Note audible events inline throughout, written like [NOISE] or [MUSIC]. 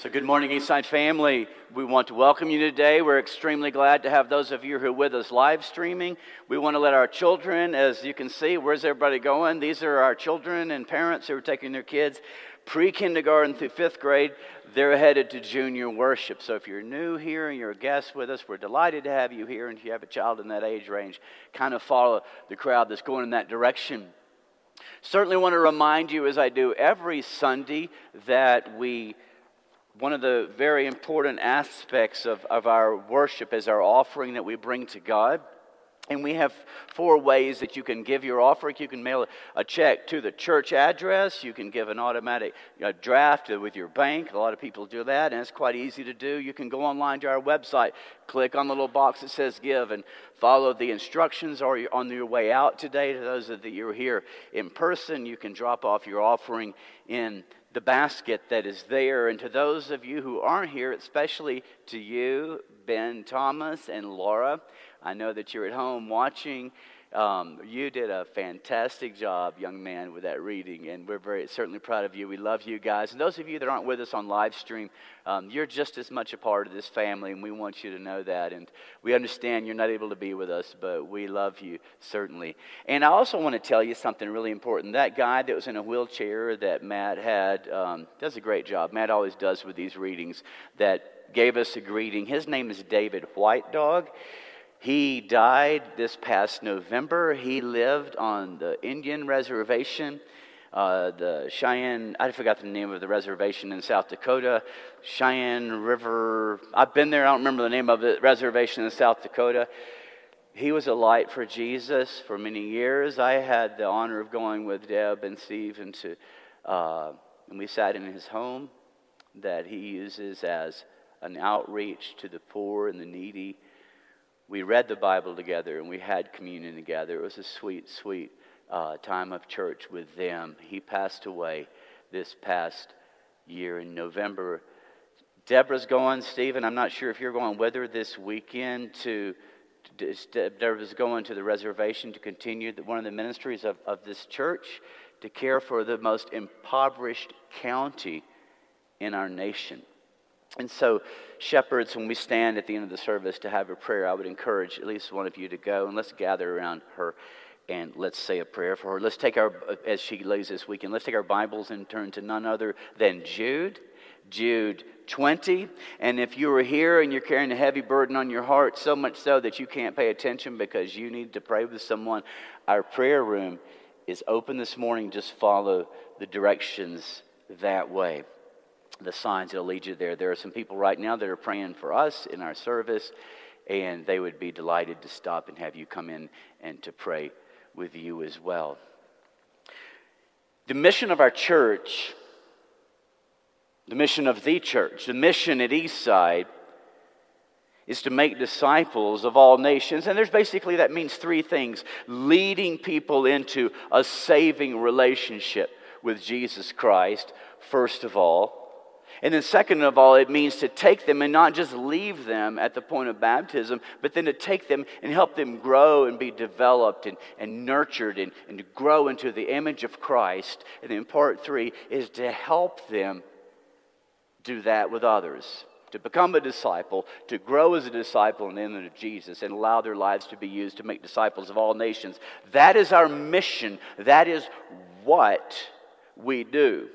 So, good morning, Eastside family. We want to welcome you today. We're extremely glad to have those of you who are with us live streaming. We want to let our children, as you can see, where's everybody going? These are our children and parents who are taking their kids pre kindergarten through fifth grade. They're headed to junior worship. So, if you're new here and you're a guest with us, we're delighted to have you here. And if you have a child in that age range, kind of follow the crowd that's going in that direction. Certainly want to remind you, as I do every Sunday, that we one of the very important aspects of, of our worship is our offering that we bring to God. And we have four ways that you can give your offering. You can mail a check to the church address. You can give an automatic uh, draft with your bank. A lot of people do that, and it's quite easy to do. You can go online to our website, click on the little box that says give, and follow the instructions. Or on your way out today, to those of you who are here in person, you can drop off your offering in the basket that is there. And to those of you who aren't here, especially to you, Ben Thomas and Laura, I know that you're at home watching. Um, you did a fantastic job, young man, with that reading, and we're very certainly proud of you. We love you guys. And those of you that aren't with us on live stream, um, you're just as much a part of this family, and we want you to know that. And we understand you're not able to be with us, but we love you, certainly. And I also want to tell you something really important. That guy that was in a wheelchair that Matt had um, does a great job. Matt always does with these readings, that gave us a greeting. His name is David White Dog. He died this past November. He lived on the Indian reservation, uh, the Cheyenne, I forgot the name of the reservation in South Dakota, Cheyenne River. I've been there, I don't remember the name of the reservation in South Dakota. He was a light for Jesus for many years. I had the honor of going with Deb and Steve into, uh, and we sat in his home that he uses as an outreach to the poor and the needy we read the Bible together and we had communion together. It was a sweet, sweet uh, time of church with them. He passed away this past year in November. Deborah's going, Stephen. I'm not sure if you're going with her this weekend to. Deborah's going to the reservation to continue one of the ministries of, of this church to care for the most impoverished county in our nation. And so, shepherds, when we stand at the end of the service to have a prayer, I would encourage at least one of you to go and let's gather around her and let's say a prayer for her. Let's take our, as she lays this weekend, let's take our Bibles and turn to none other than Jude. Jude 20. And if you are here and you're carrying a heavy burden on your heart, so much so that you can't pay attention because you need to pray with someone, our prayer room is open this morning. Just follow the directions that way the signs that'll lead you there. There are some people right now that are praying for us in our service, and they would be delighted to stop and have you come in and to pray with you as well. The mission of our church, the mission of the church, the mission at Eastside is to make disciples of all nations. And there's basically, that means three things leading people into a saving relationship with Jesus Christ, first of all. And then, second of all, it means to take them and not just leave them at the point of baptism, but then to take them and help them grow and be developed and, and nurtured and, and to grow into the image of Christ. And then, part three is to help them do that with others. To become a disciple, to grow as a disciple in the image of Jesus, and allow their lives to be used to make disciples of all nations. That is our mission. That is what we do.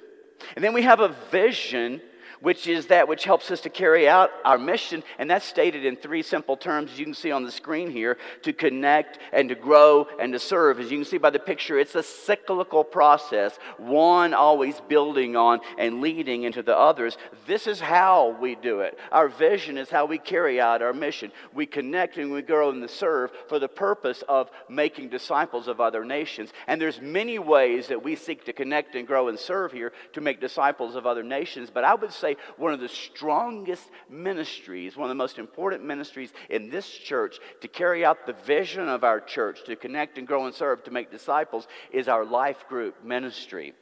And then we have a vision which is that which helps us to carry out our mission. And that's stated in three simple terms you can see on the screen here to connect and to grow and to serve. As you can see by the picture, it's a cyclical process, one always building on and leading into the others. This is how we do it. Our vision is how we carry out our mission. We connect and we grow and serve for the purpose of making disciples of other nations. And there's many ways that we seek to connect and grow and serve here to make disciples of other nations. But I would say say one of the strongest ministries, one of the most important ministries in this church to carry out the vision of our church, to connect and grow and serve, to make disciples, is our life group ministry.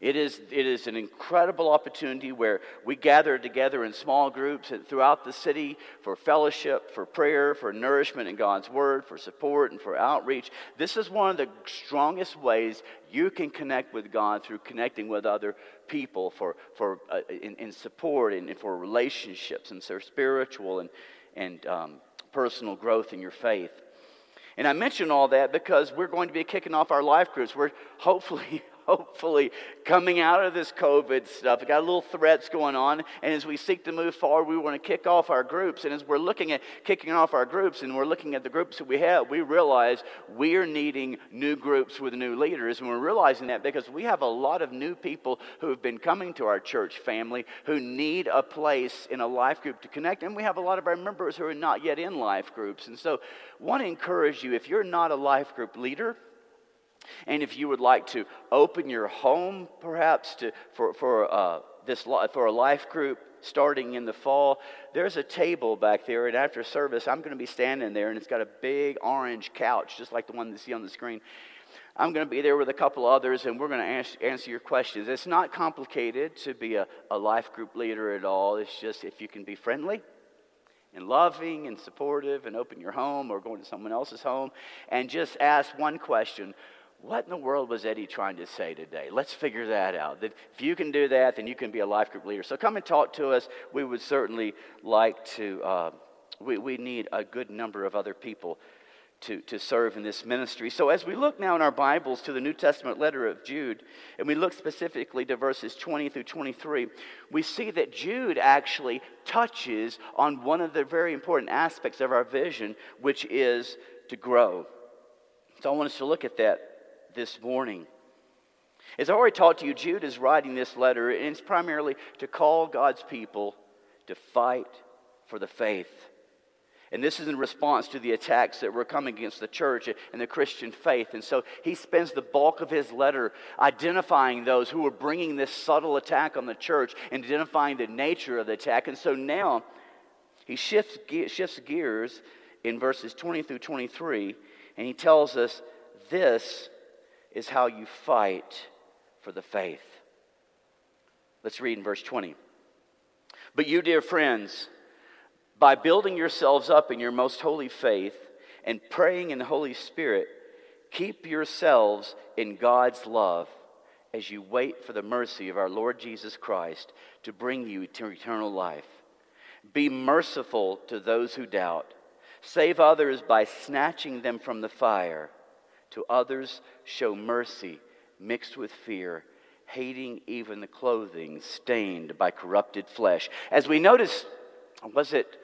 It is, it is an incredible opportunity where we gather together in small groups throughout the city for fellowship, for prayer, for nourishment in God's Word, for support, and for outreach. This is one of the strongest ways you can connect with God through connecting with other people for, for, uh, in, in, support and, and, for relationships and so spiritual and, and um, personal growth in your faith. And I mention all that because we're going to be kicking off our life groups. We're hopefully, [LAUGHS] hopefully coming out of this COVID stuff. We got a little threats going on, and as we seek to move forward, we want to kick off our groups. And as we're looking at kicking off our groups, and we're looking at the groups that we have, we realize we are needing new groups with new leaders, and we're realizing that because we have a lot of new people who have been coming to our church family who need a place in a life group to connect, and we have a lot of our members who are not yet in life groups. And so, want to encourage you if you're not a life group leader and if you would like to open your home, perhaps to, for, for, uh, this, for a life group starting in the fall, there's a table back there. And after service, I'm going to be standing there, and it's got a big orange couch, just like the one you see on the screen. I'm going to be there with a couple others, and we're going to answer your questions. It's not complicated to be a, a life group leader at all. It's just if you can be friendly and loving and supportive and open your home or going to someone else's home and just ask one question what in the world was Eddie trying to say today? Let's figure that out. That if you can do that, then you can be a life group leader. So come and talk to us. We would certainly like to, uh, we, we need a good number of other people to, to serve in this ministry. So as we look now in our Bibles to the New Testament letter of Jude, and we look specifically to verses 20 through 23, we see that Jude actually touches on one of the very important aspects of our vision, which is to grow. So I want us to look at that this morning. As I already talked to you, Jude is writing this letter, and it's primarily to call God's people to fight for the faith. And this is in response to the attacks that were coming against the church and the Christian faith. And so he spends the bulk of his letter identifying those who were bringing this subtle attack on the church and identifying the nature of the attack. And so now he shifts, shifts gears in verses 20 through 23, and he tells us this is how you fight for the faith. Let's read in verse 20. But you, dear friends, by building yourselves up in your most holy faith and praying in the Holy Spirit, keep yourselves in God's love as you wait for the mercy of our Lord Jesus Christ to bring you to eternal life. Be merciful to those who doubt. Save others by snatching them from the fire. To others, show mercy mixed with fear, hating even the clothing stained by corrupted flesh. As we notice, was it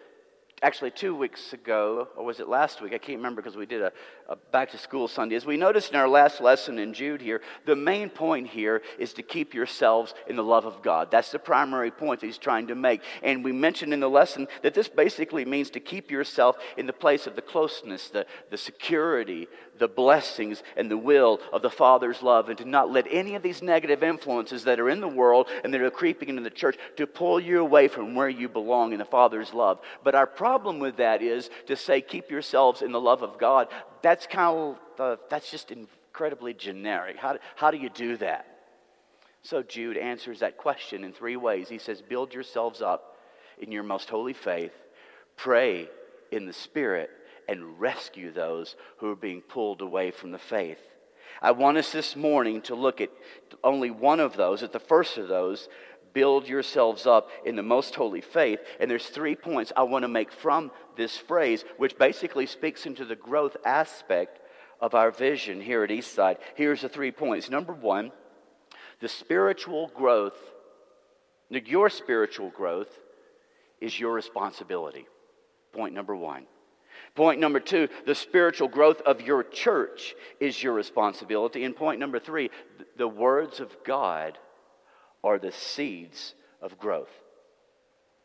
actually two weeks ago, or was it last week? I can't remember because we did a, a, back to school Sunday. As we noticed in our last lesson in Jude here, the main point here is to keep yourselves in the love of God. That's the primary point that he's trying to make. And we mentioned in the lesson that this basically means to keep yourself in the place of the closeness, the, the security, the blessings, and the will of the Father's love, and to not let any of these negative influences that are in the world and that are creeping into the church to pull you away from where you belong in the Father's love. But our with that is to say, keep yourselves in the love of God. That's kind of, uh, that's just incredibly generic. How, how do you do that? So Jude answers that question in three ways. He says, build yourselves up in your most holy faith, pray in the Spirit, and rescue those who are being pulled away from the faith. I want us this morning to look at only one of those, at the first of those, build yourselves up in the most holy faith. And there's three points I want to make from this phrase, which basically speaks into the growth aspect of our vision here at Eastside. Here's the three points. Number one, the spiritual growth, your spiritual growth is your responsibility. Point number one. Point number two, the spiritual growth of your church is your responsibility. And point number three, the words of God are the seeds of growth.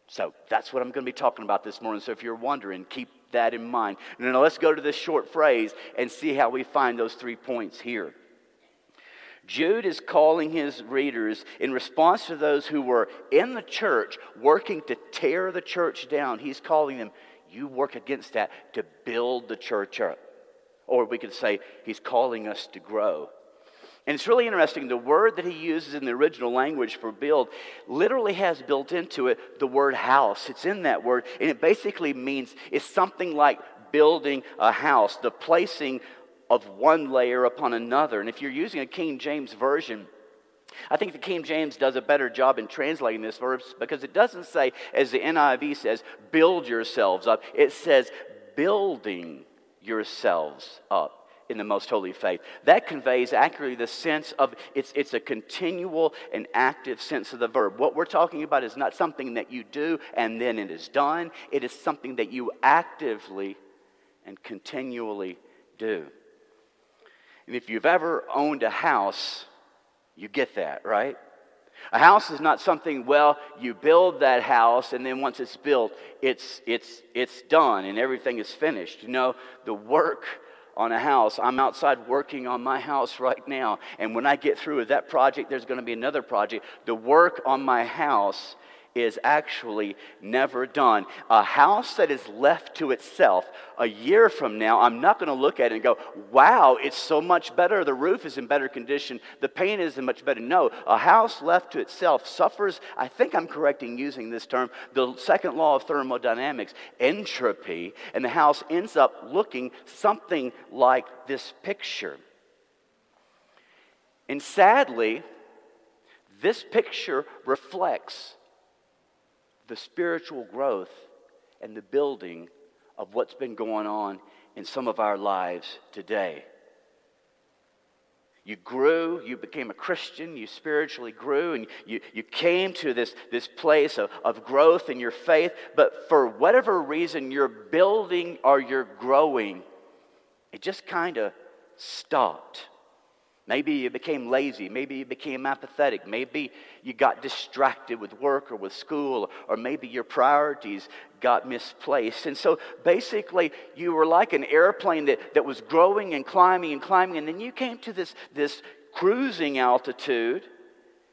So that's what I'm going to be talking about this morning. So if you're wondering, keep that in mind. And now let's go to this short phrase and see how we find those three points here. Jude is calling his readers in response to those who were in the church working to tear the church down. He's calling them you work against that to build the church up. Or we could say, He's calling us to grow. And it's really interesting. The word that he uses in the original language for build literally has built into it the word house. It's in that word, and it basically means it's something like building a house, the placing of one layer upon another. And if you're using a King James version, I think the King James does a better job in translating this verse because it doesn't say, as the NIV says, build yourselves up. It says, building yourselves up in the most holy faith. That conveys accurately the sense of it's, it's a continual and active sense of the verb. What we're talking about is not something that you do and then it is done, it is something that you actively and continually do. And if you've ever owned a house, you get that, right? A house is not something, well, you build that house and then once it's built, it's, it's, it's done and everything is finished. You know, the work on a house. I'm outside working on my house right now. And when I get through with that project, there's going to be another project. The work on my house is actually never done. A house that is left to itself a year from now, I'm not going to look at it and go, wow, it's so much better. The roof is in better condition. The paint is in much better. No, a house left to itself suffers, I think I'm correcting using this term, the second law of thermodynamics, entropy, and the house ends up looking something like this picture. And sadly, this picture reflects the spiritual growth and the building of what's been going on in some of our lives today. You grew, you became a Christian, you spiritually grew, and you, you came to this, this place of, of growth in your faith, but for whatever reason, you're building or you're growing, it just kind of stopped. Maybe you became lazy. Maybe you became apathetic. Maybe you got distracted with work or with school, or maybe your priorities got misplaced. And so basically, you were like an airplane that, that was growing and climbing and climbing, and then you came to this, this cruising altitude.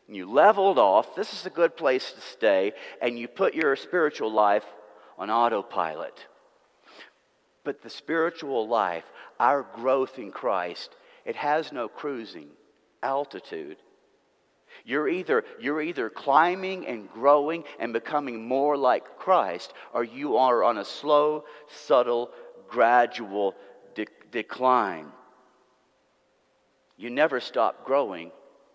And you leveled off. This is a good place to stay. And you put your spiritual life on autopilot. But the spiritual life, our growth in Christ, it has no cruising altitude. You're either, you're either climbing and growing and becoming more like Christ, or you are on a slow, subtle, gradual de- decline. You never stop growing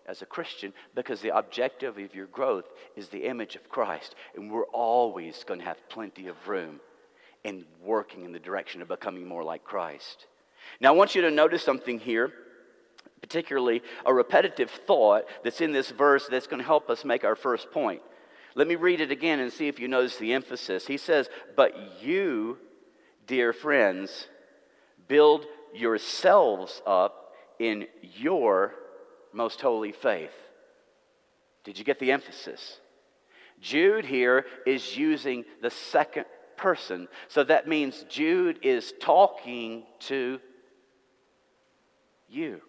as a Christian because the objective of your growth is the image of Christ. And we're always going to have plenty of room in working in the direction of becoming more like Christ. Now, I want you to notice something here, particularly a repetitive thought that's in this verse that's going to help us make our first point. Let me read it again and see if you notice the emphasis. He says, But you, dear friends, build yourselves up in your most holy faith. Did you get the emphasis? Jude here is using the second person. So that means Jude is talking to you.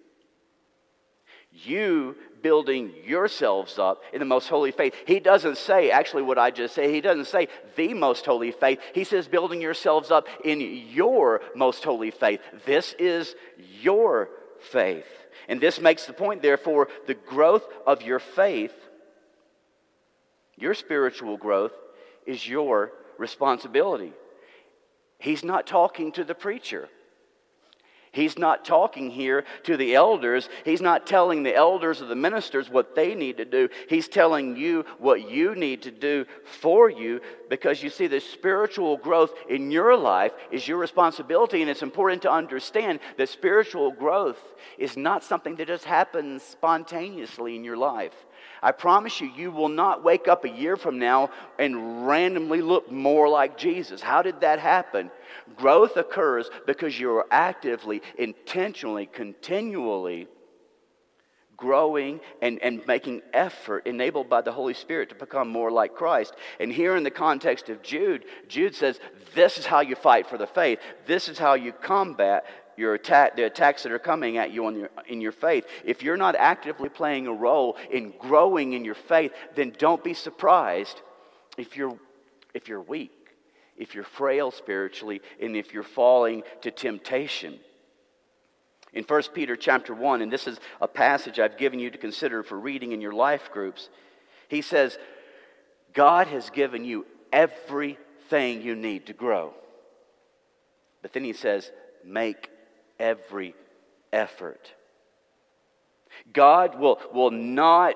You building yourselves up in the most holy faith. He doesn't say, actually, what I just said, he doesn't say the most holy faith. He says, building yourselves up in your most holy faith. This is your faith. And this makes the point, therefore, the growth of your faith, your spiritual growth, is your responsibility. He's not talking to the preacher. He's not talking here to the elders. He's not telling the elders or the ministers what they need to do. He's telling you what you need to do for you because you see, the spiritual growth in your life is your responsibility. And it's important to understand that spiritual growth is not something that just happens spontaneously in your life. I promise you, you will not wake up a year from now and randomly look more like Jesus. How did that happen? Growth occurs because you're actively, intentionally, continually growing and, and making effort enabled by the Holy Spirit to become more like Christ. And here in the context of Jude, Jude says, This is how you fight for the faith, this is how you combat your attack, the attacks that are coming at you on your, in your faith. If you're not actively playing a role in growing in your faith, then don't be surprised if you're, if you're weak, if you're frail spiritually, and if you're falling to temptation. In 1 Peter chapter 1, and this is a passage I've given you to consider for reading in your life groups, he says, God has given you everything you need to grow. But then he says, make every effort. God will, will not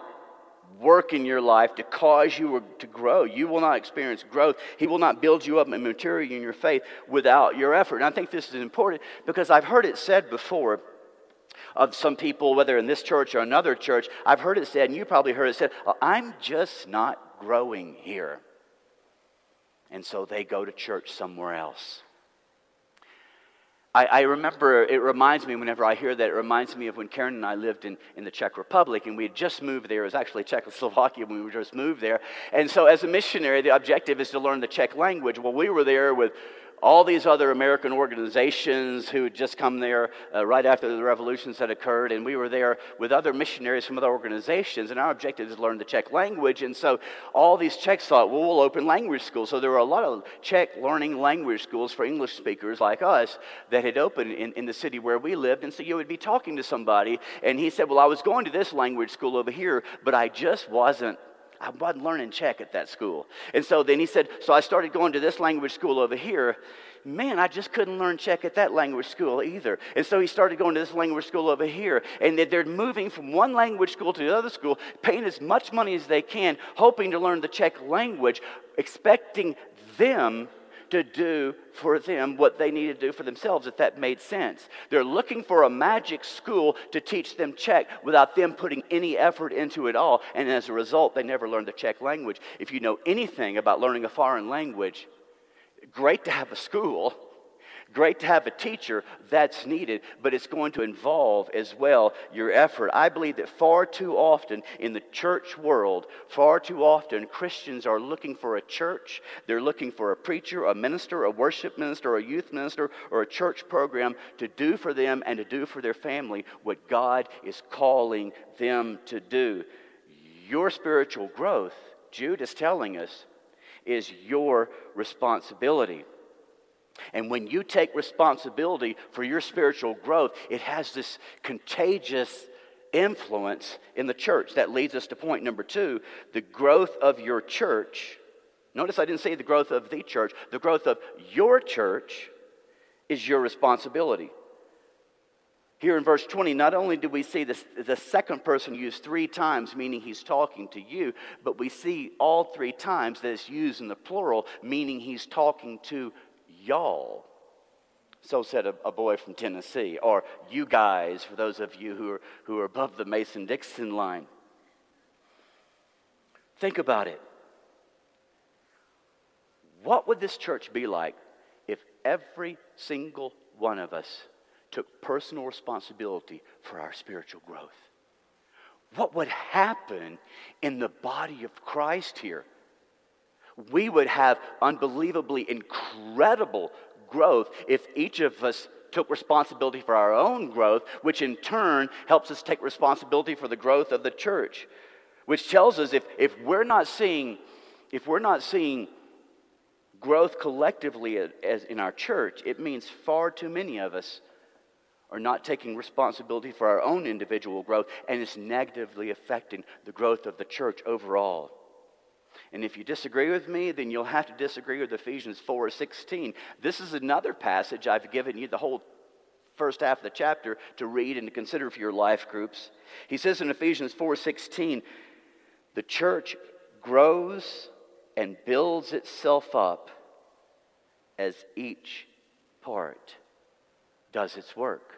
work in your life to cause you to grow. You will not experience growth. He will not build you up and mature you in your faith without your effort. And I think this is important because I've heard it said before of some people, whether in this church or another church, I've heard it said, and you probably heard it said, oh, I'm just not growing here. And so they go to church somewhere else. I, I, remember, it reminds me, whenever I hear that, it reminds me of when Karen and I lived in, in the Czech Republic, and we had just moved there. It was actually Czechoslovakia when we just moved there. And so, as a missionary, the objective is to learn the Czech language. Well, we were there with all these other American organizations who had just come there uh, right after the revolutions had occurred, and we were there with other missionaries from other organizations, and our objective is to learn the Czech language. And so all these Czechs thought, well, we'll open language schools. So there were a lot of Czech learning language schools for English speakers like us that had opened in, in the city where we lived. And so you would be talking to somebody, and he said, well, I was going to this language school over here, but I just wasn't I wasn't learning Czech at that school. And so then he said, So I started going to this language school over here. Man, I just couldn't learn Czech at that language school either. And so he started going to this language school over here. And they're moving from one language school to the other school, paying as much money as they can, hoping to learn the Czech language, expecting them to do for them what they need to do for themselves, if that made sense. They're looking for a magic school to teach them Czech without them putting any effort into it all. And as a result, they never learn the Czech language. If you know anything about learning a foreign language, great to have a school Great to have a teacher, that's needed, but it's going to involve as well your effort. I believe that far too often in the church world, far too often Christians are looking for a church, they're looking for a preacher, a minister, a worship minister, a youth minister, or a church program to do for them and to do for their family what God is calling them to do. Your spiritual growth, Jude is telling us, is your responsibility. And when you take responsibility for your spiritual growth, it has this contagious influence in the church. That leads us to point number two the growth of your church. Notice I didn't say the growth of the church, the growth of your church is your responsibility. Here in verse 20, not only do we see this, the second person used three times, meaning he's talking to you, but we see all three times that it's used in the plural, meaning he's talking to y'all. So said a, a, boy from Tennessee, or you guys, for those of you who are, who are above the Mason Dixon line. Think about it. What would this church be like if every single one of us took personal responsibility for our spiritual growth? What would happen in the body of Christ here? We would have unbelievably incredible growth if each of us took responsibility for our own growth, which in turn helps us take responsibility for the growth of the church. Which tells us if, if we're not seeing, if we're not seeing growth collectively as in our church, it means far too many of us are not taking responsibility for our own individual growth, and it's negatively affecting the growth of the church overall. And if you disagree with me, then you'll have to disagree with Ephesians 4 16. This is another passage I've given you the whole first half of the chapter to read and to consider for your life groups. He says in Ephesians 4 16, the church grows and builds itself up as each part does its work.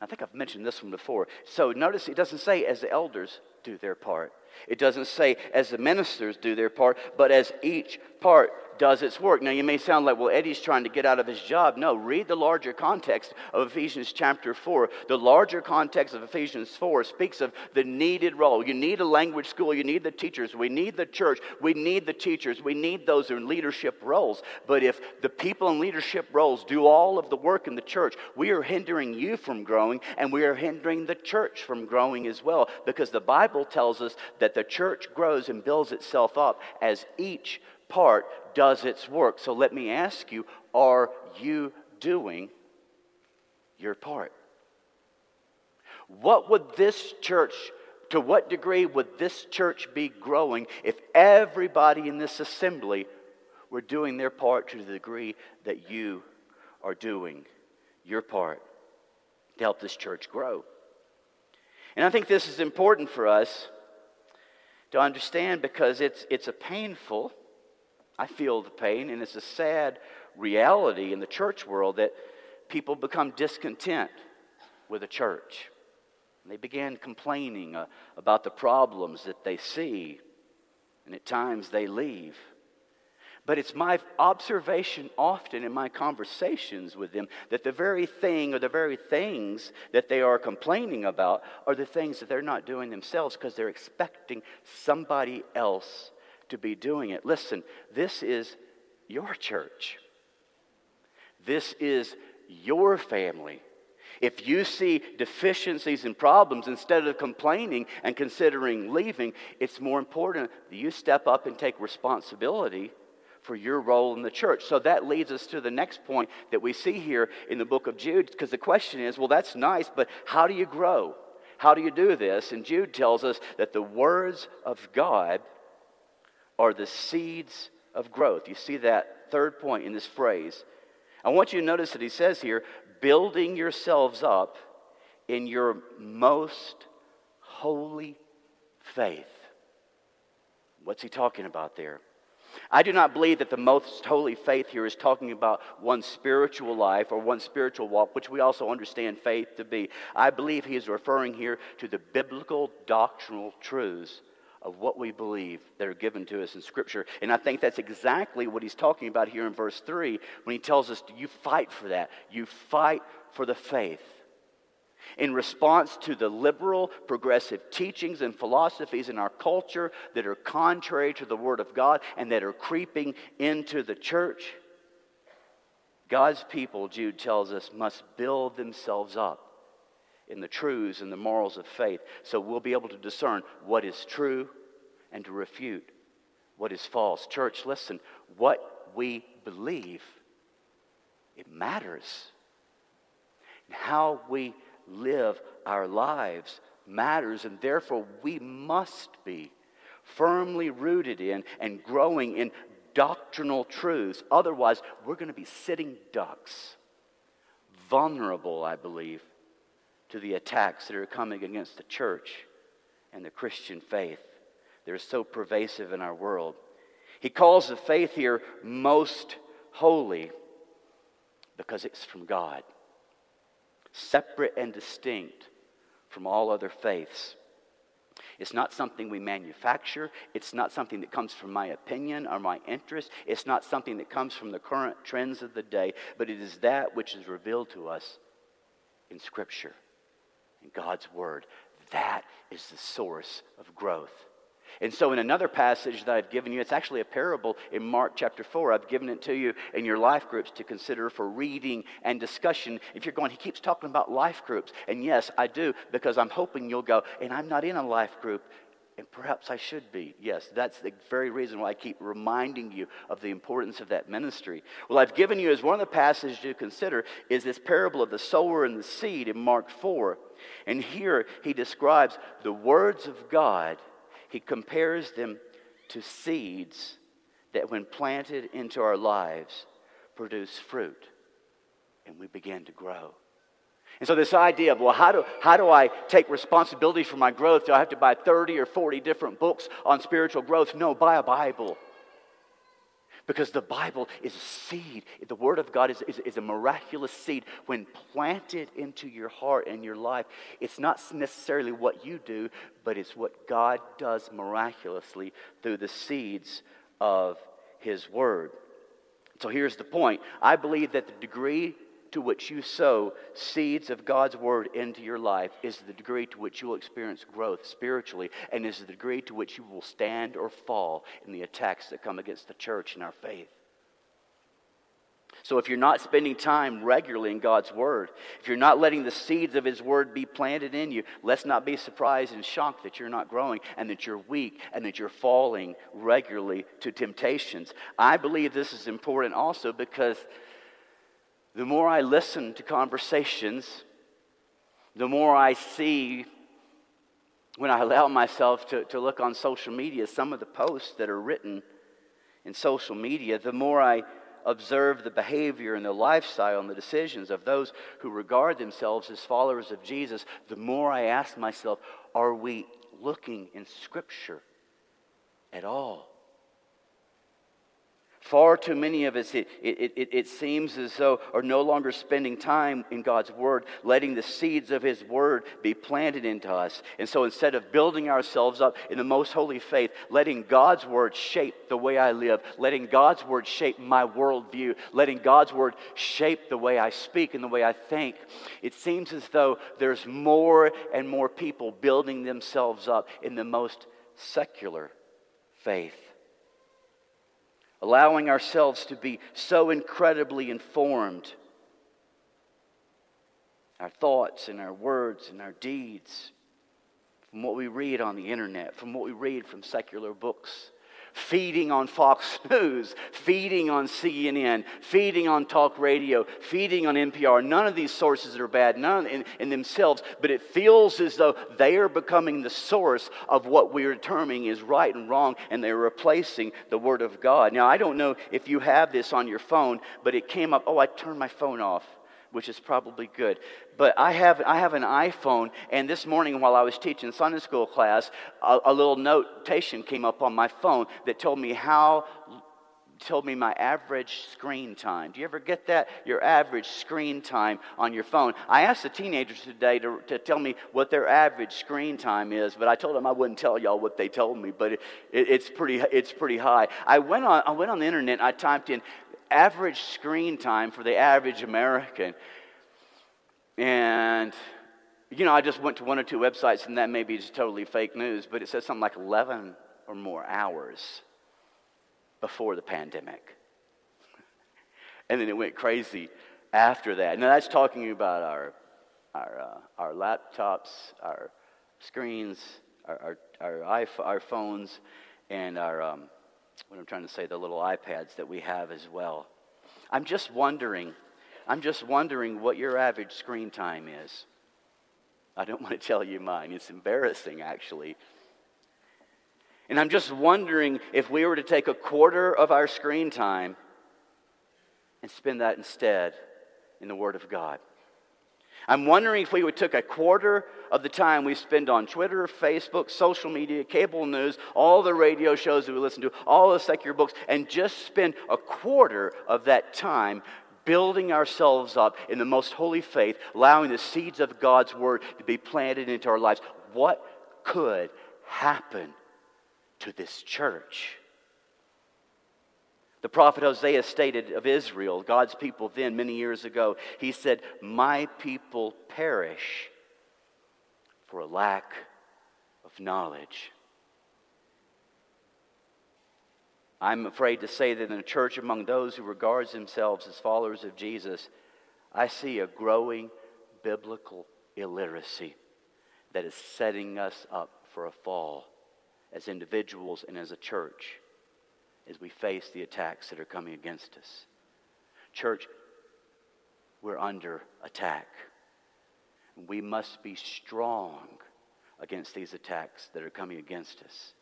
I think I've mentioned this one before. So notice it doesn't say as the elders do their part. It doesn't say as the ministers do their part, but as each part does its work. Now, you may sound like, well, Eddie's trying to get out of his job. No, read the larger context of Ephesians chapter 4. The larger context of Ephesians 4 speaks of the needed role. You need a language school, you need the teachers, we need the church, we need the teachers, we need those in leadership roles. But if the people in leadership roles do all of the work in the church, we are hindering you from growing, and we are hindering the church from growing as well, because the Bible tells us that the church grows and builds itself up as each part does its work. So let me ask you are you doing your part? What would this church, to what degree would this church be growing if everybody in this assembly were doing their part to the degree that you are doing your part to help this church grow? And I think this is important for us to understand because it's, it's a painful, I feel the pain, and it's a sad reality in the church world that people become discontent with a church. They began complaining uh, about the problems that they see, and at times they leave. But it's my observation often in my conversations with them that the very thing or the very things that they are complaining about are the things that they're not doing themselves because they're expecting somebody else to be doing it. Listen, this is your church, this is your family. If you see deficiencies and problems, instead of complaining and considering leaving, it's more important that you step up and take responsibility for your role in the church. So that leads us to the next point that we see here in the book of Jude, because the question is well, that's nice, but how do you grow? How do you do this? And Jude tells us that the words of God are the seeds of growth. You see that third point in this phrase. I want you to notice that he says here, building yourselves up in your most holy faith. What's he talking about there? I do not believe that the most holy faith here is talking about one's spiritual life or one's spiritual walk, which we also understand faith to be. I believe he is referring here to the biblical doctrinal truths of what we believe that are given to us in Scripture. And I think that's exactly what he's talking about here in verse 3 when he tells us, You fight for that. You fight for the faith in response to the liberal, progressive teachings and philosophies in our culture that are contrary to the Word of God and that are creeping into the church. God's people, Jude tells us, must build themselves up in the truths and the morals of faith so we'll be able to discern what is true and to refute what is false. Church, listen, what we believe, it matters. And how we live our lives matters, and therefore we must be firmly rooted in and growing in doctrinal truths. Otherwise, we're going to be sitting ducks, vulnerable, I believe, to the attacks that are coming against the church and the Christian faith. They're so pervasive in our world. He calls the faith here most holy because it's from God separate and distinct from all other faiths. It's not something we manufacture. It's not something that comes from my opinion or my interest. It's not something that comes from the current trends of the day, but it is that which is revealed to us in Scripture, in God's Word. That is the source of growth. And so, in another passage that I've given you, it's actually a parable in Mark chapter 4. I've given it to you in your life groups to consider for reading and discussion. If you're going, he keeps talking about life groups. And yes, I do, because I'm hoping you'll go, and I'm not in a life group. And perhaps I should be. Yes, that's the very reason why I keep reminding you of the importance of that ministry. Well, I've given you as one of the passages to consider is this parable of the sower and the seed in Mark 4. And here he describes the words of God he compares them to seeds that, when planted into our lives, produce fruit and we begin to grow. And so, this idea of, well, how do, how do I take responsibility for my growth? Do I have to buy 30 or 40 different books on spiritual growth? No, buy a Bible. Because the Bible is a seed. The Word of God is, is, is, a miraculous seed. When planted into your heart and your life, it's not necessarily what you do, but it's what God does miraculously through the seeds of His Word. So here's the point I believe that the degree to which you sow seeds of God's word into your life is the degree to which you will experience growth spiritually and is the degree to which you will stand or fall in the attacks that come against the church and our faith. So, if you're not spending time regularly in God's Word, if you're not letting the seeds of His Word be planted in you, let's not be surprised and shocked that you're not growing and that you're weak and that you're falling regularly to temptations. I believe this is important also because the more I listen to conversations The more I see when I allow myself to, to look on social media, some of the posts that are written in social media, the more I observe the behavior and the lifestyle and the decisions of those who regard themselves as followers of Jesus, the more I ask myself, are we looking in Scripture at all? Far too many of us, it, it, it, it, seems as though, are no longer spending time in God's Word, letting the seeds of His Word be planted into us. And so instead of building ourselves up in the most holy faith, letting God's Word shape the way I live, letting God's Word shape my worldview, letting God's Word shape the way I speak and the way I think, it seems as though there's more and more people building themselves up in the most secular faith allowing ourselves to be so incredibly informed. Our thoughts and our words and our deeds from what we read on the internet, from what we read from secular books feeding on Fox News, feeding on CNN, feeding on talk radio, feeding on NPR. None of these sources are bad, none in, in themselves, but it feels as though they are becoming the source of what we are terming is right and wrong, and they're replacing the Word of God. Now, I don't know if you have this on your phone, but it came up. Oh, I turned my phone off which is probably good. But I have, I have an iPhone, and this morning while I was teaching Sunday school class, a, a little notation came up on my phone that told me how told me my average screen time. Do you ever get that? Your average screen time on your phone. I asked the teenagers today to, to tell me what their average screen time is, but I told them I wouldn't tell y'all what they told me, but it, it, it's, pretty, it's pretty high. I went, on, I went on the internet and I typed in average screen time for the average American. And, you know, I just went to one or two websites, and that may be just totally fake news, but it says something like 11 or more hours before the pandemic. [LAUGHS] and then it went crazy after that. Now, that's talking about our, our, uh, our laptops, our screens, our, our, our, our phones, and our, um, what I'm trying to say, the little iPads that we have as well. I'm just wondering, I'm just wondering what your average screen time is. I don't want to tell you mine. It's embarrassing, actually. And I'm just wondering if we were to take a quarter of our screen time and spend that instead in the Word of God. I'm wondering if we would took a quarter of the time we spend on Twitter, Facebook, social media, cable news, all the radio shows that we listen to, all the secular books, and just spend a quarter of that time building ourselves up in the most holy faith, allowing the seeds of God's word to be planted into our lives. What could happen to this church? The prophet Hosea stated of Israel, God's people then, many years ago, he said, My people perish for a lack of knowledge. I'm afraid to say that in a church among those who regards themselves as followers of Jesus, I see a growing biblical illiteracy that is setting us up for a fall as individuals and as a church as we face the attacks that are coming against us. Church, we're under attack. We must be strong against these attacks that are coming against us.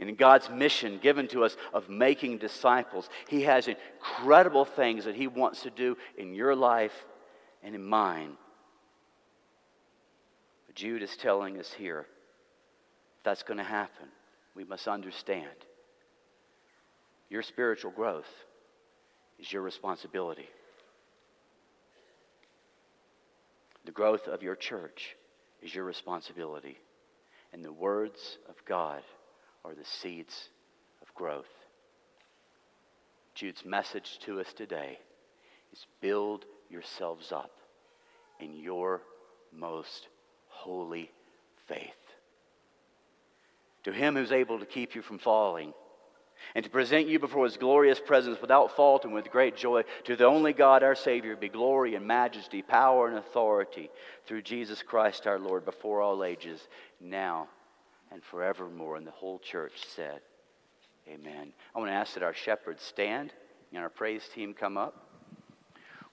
And in God's mission given to us of making disciples, He has incredible things that He wants to do in your life and in mine. But Jude is telling us here that's going to happen, we must understand your spiritual growth is your responsibility. The growth of your church is your responsibility. And the words of God are the seeds of growth. Jude's message to us today is build yourselves up in your most holy faith. To him who's able to keep you from falling and to present you before his glorious presence without fault and with great joy. To the only God, our Savior, be glory and majesty, power and authority through Jesus Christ our Lord before all ages, now and forevermore. And the whole church said, Amen. I want to ask that our shepherds stand and our praise team come up.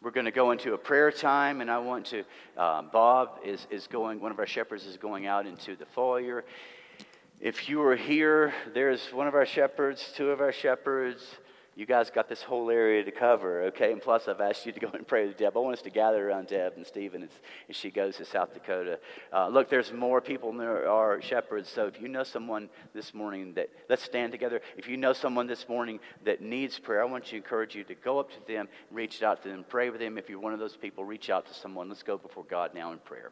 We're going to go into a prayer time, and I want to. Uh, Bob is, is going, one of our shepherds is going out into the foyer. If you are here, there's one of our shepherds, two of our shepherds, you guys got this whole area to cover, okay? And plus, I've asked you to go and pray with Deb. I want us to gather around Deb and Stephen as, as she goes to South Dakota. Uh, look, there's more people than there are shepherds. So if you know someone this morning that, let's stand together. If you know someone this morning that needs prayer, I want to encourage you to go up to them, reach out to them, pray with them. If you're one of those people, reach out to someone. Let's go before God now in prayer.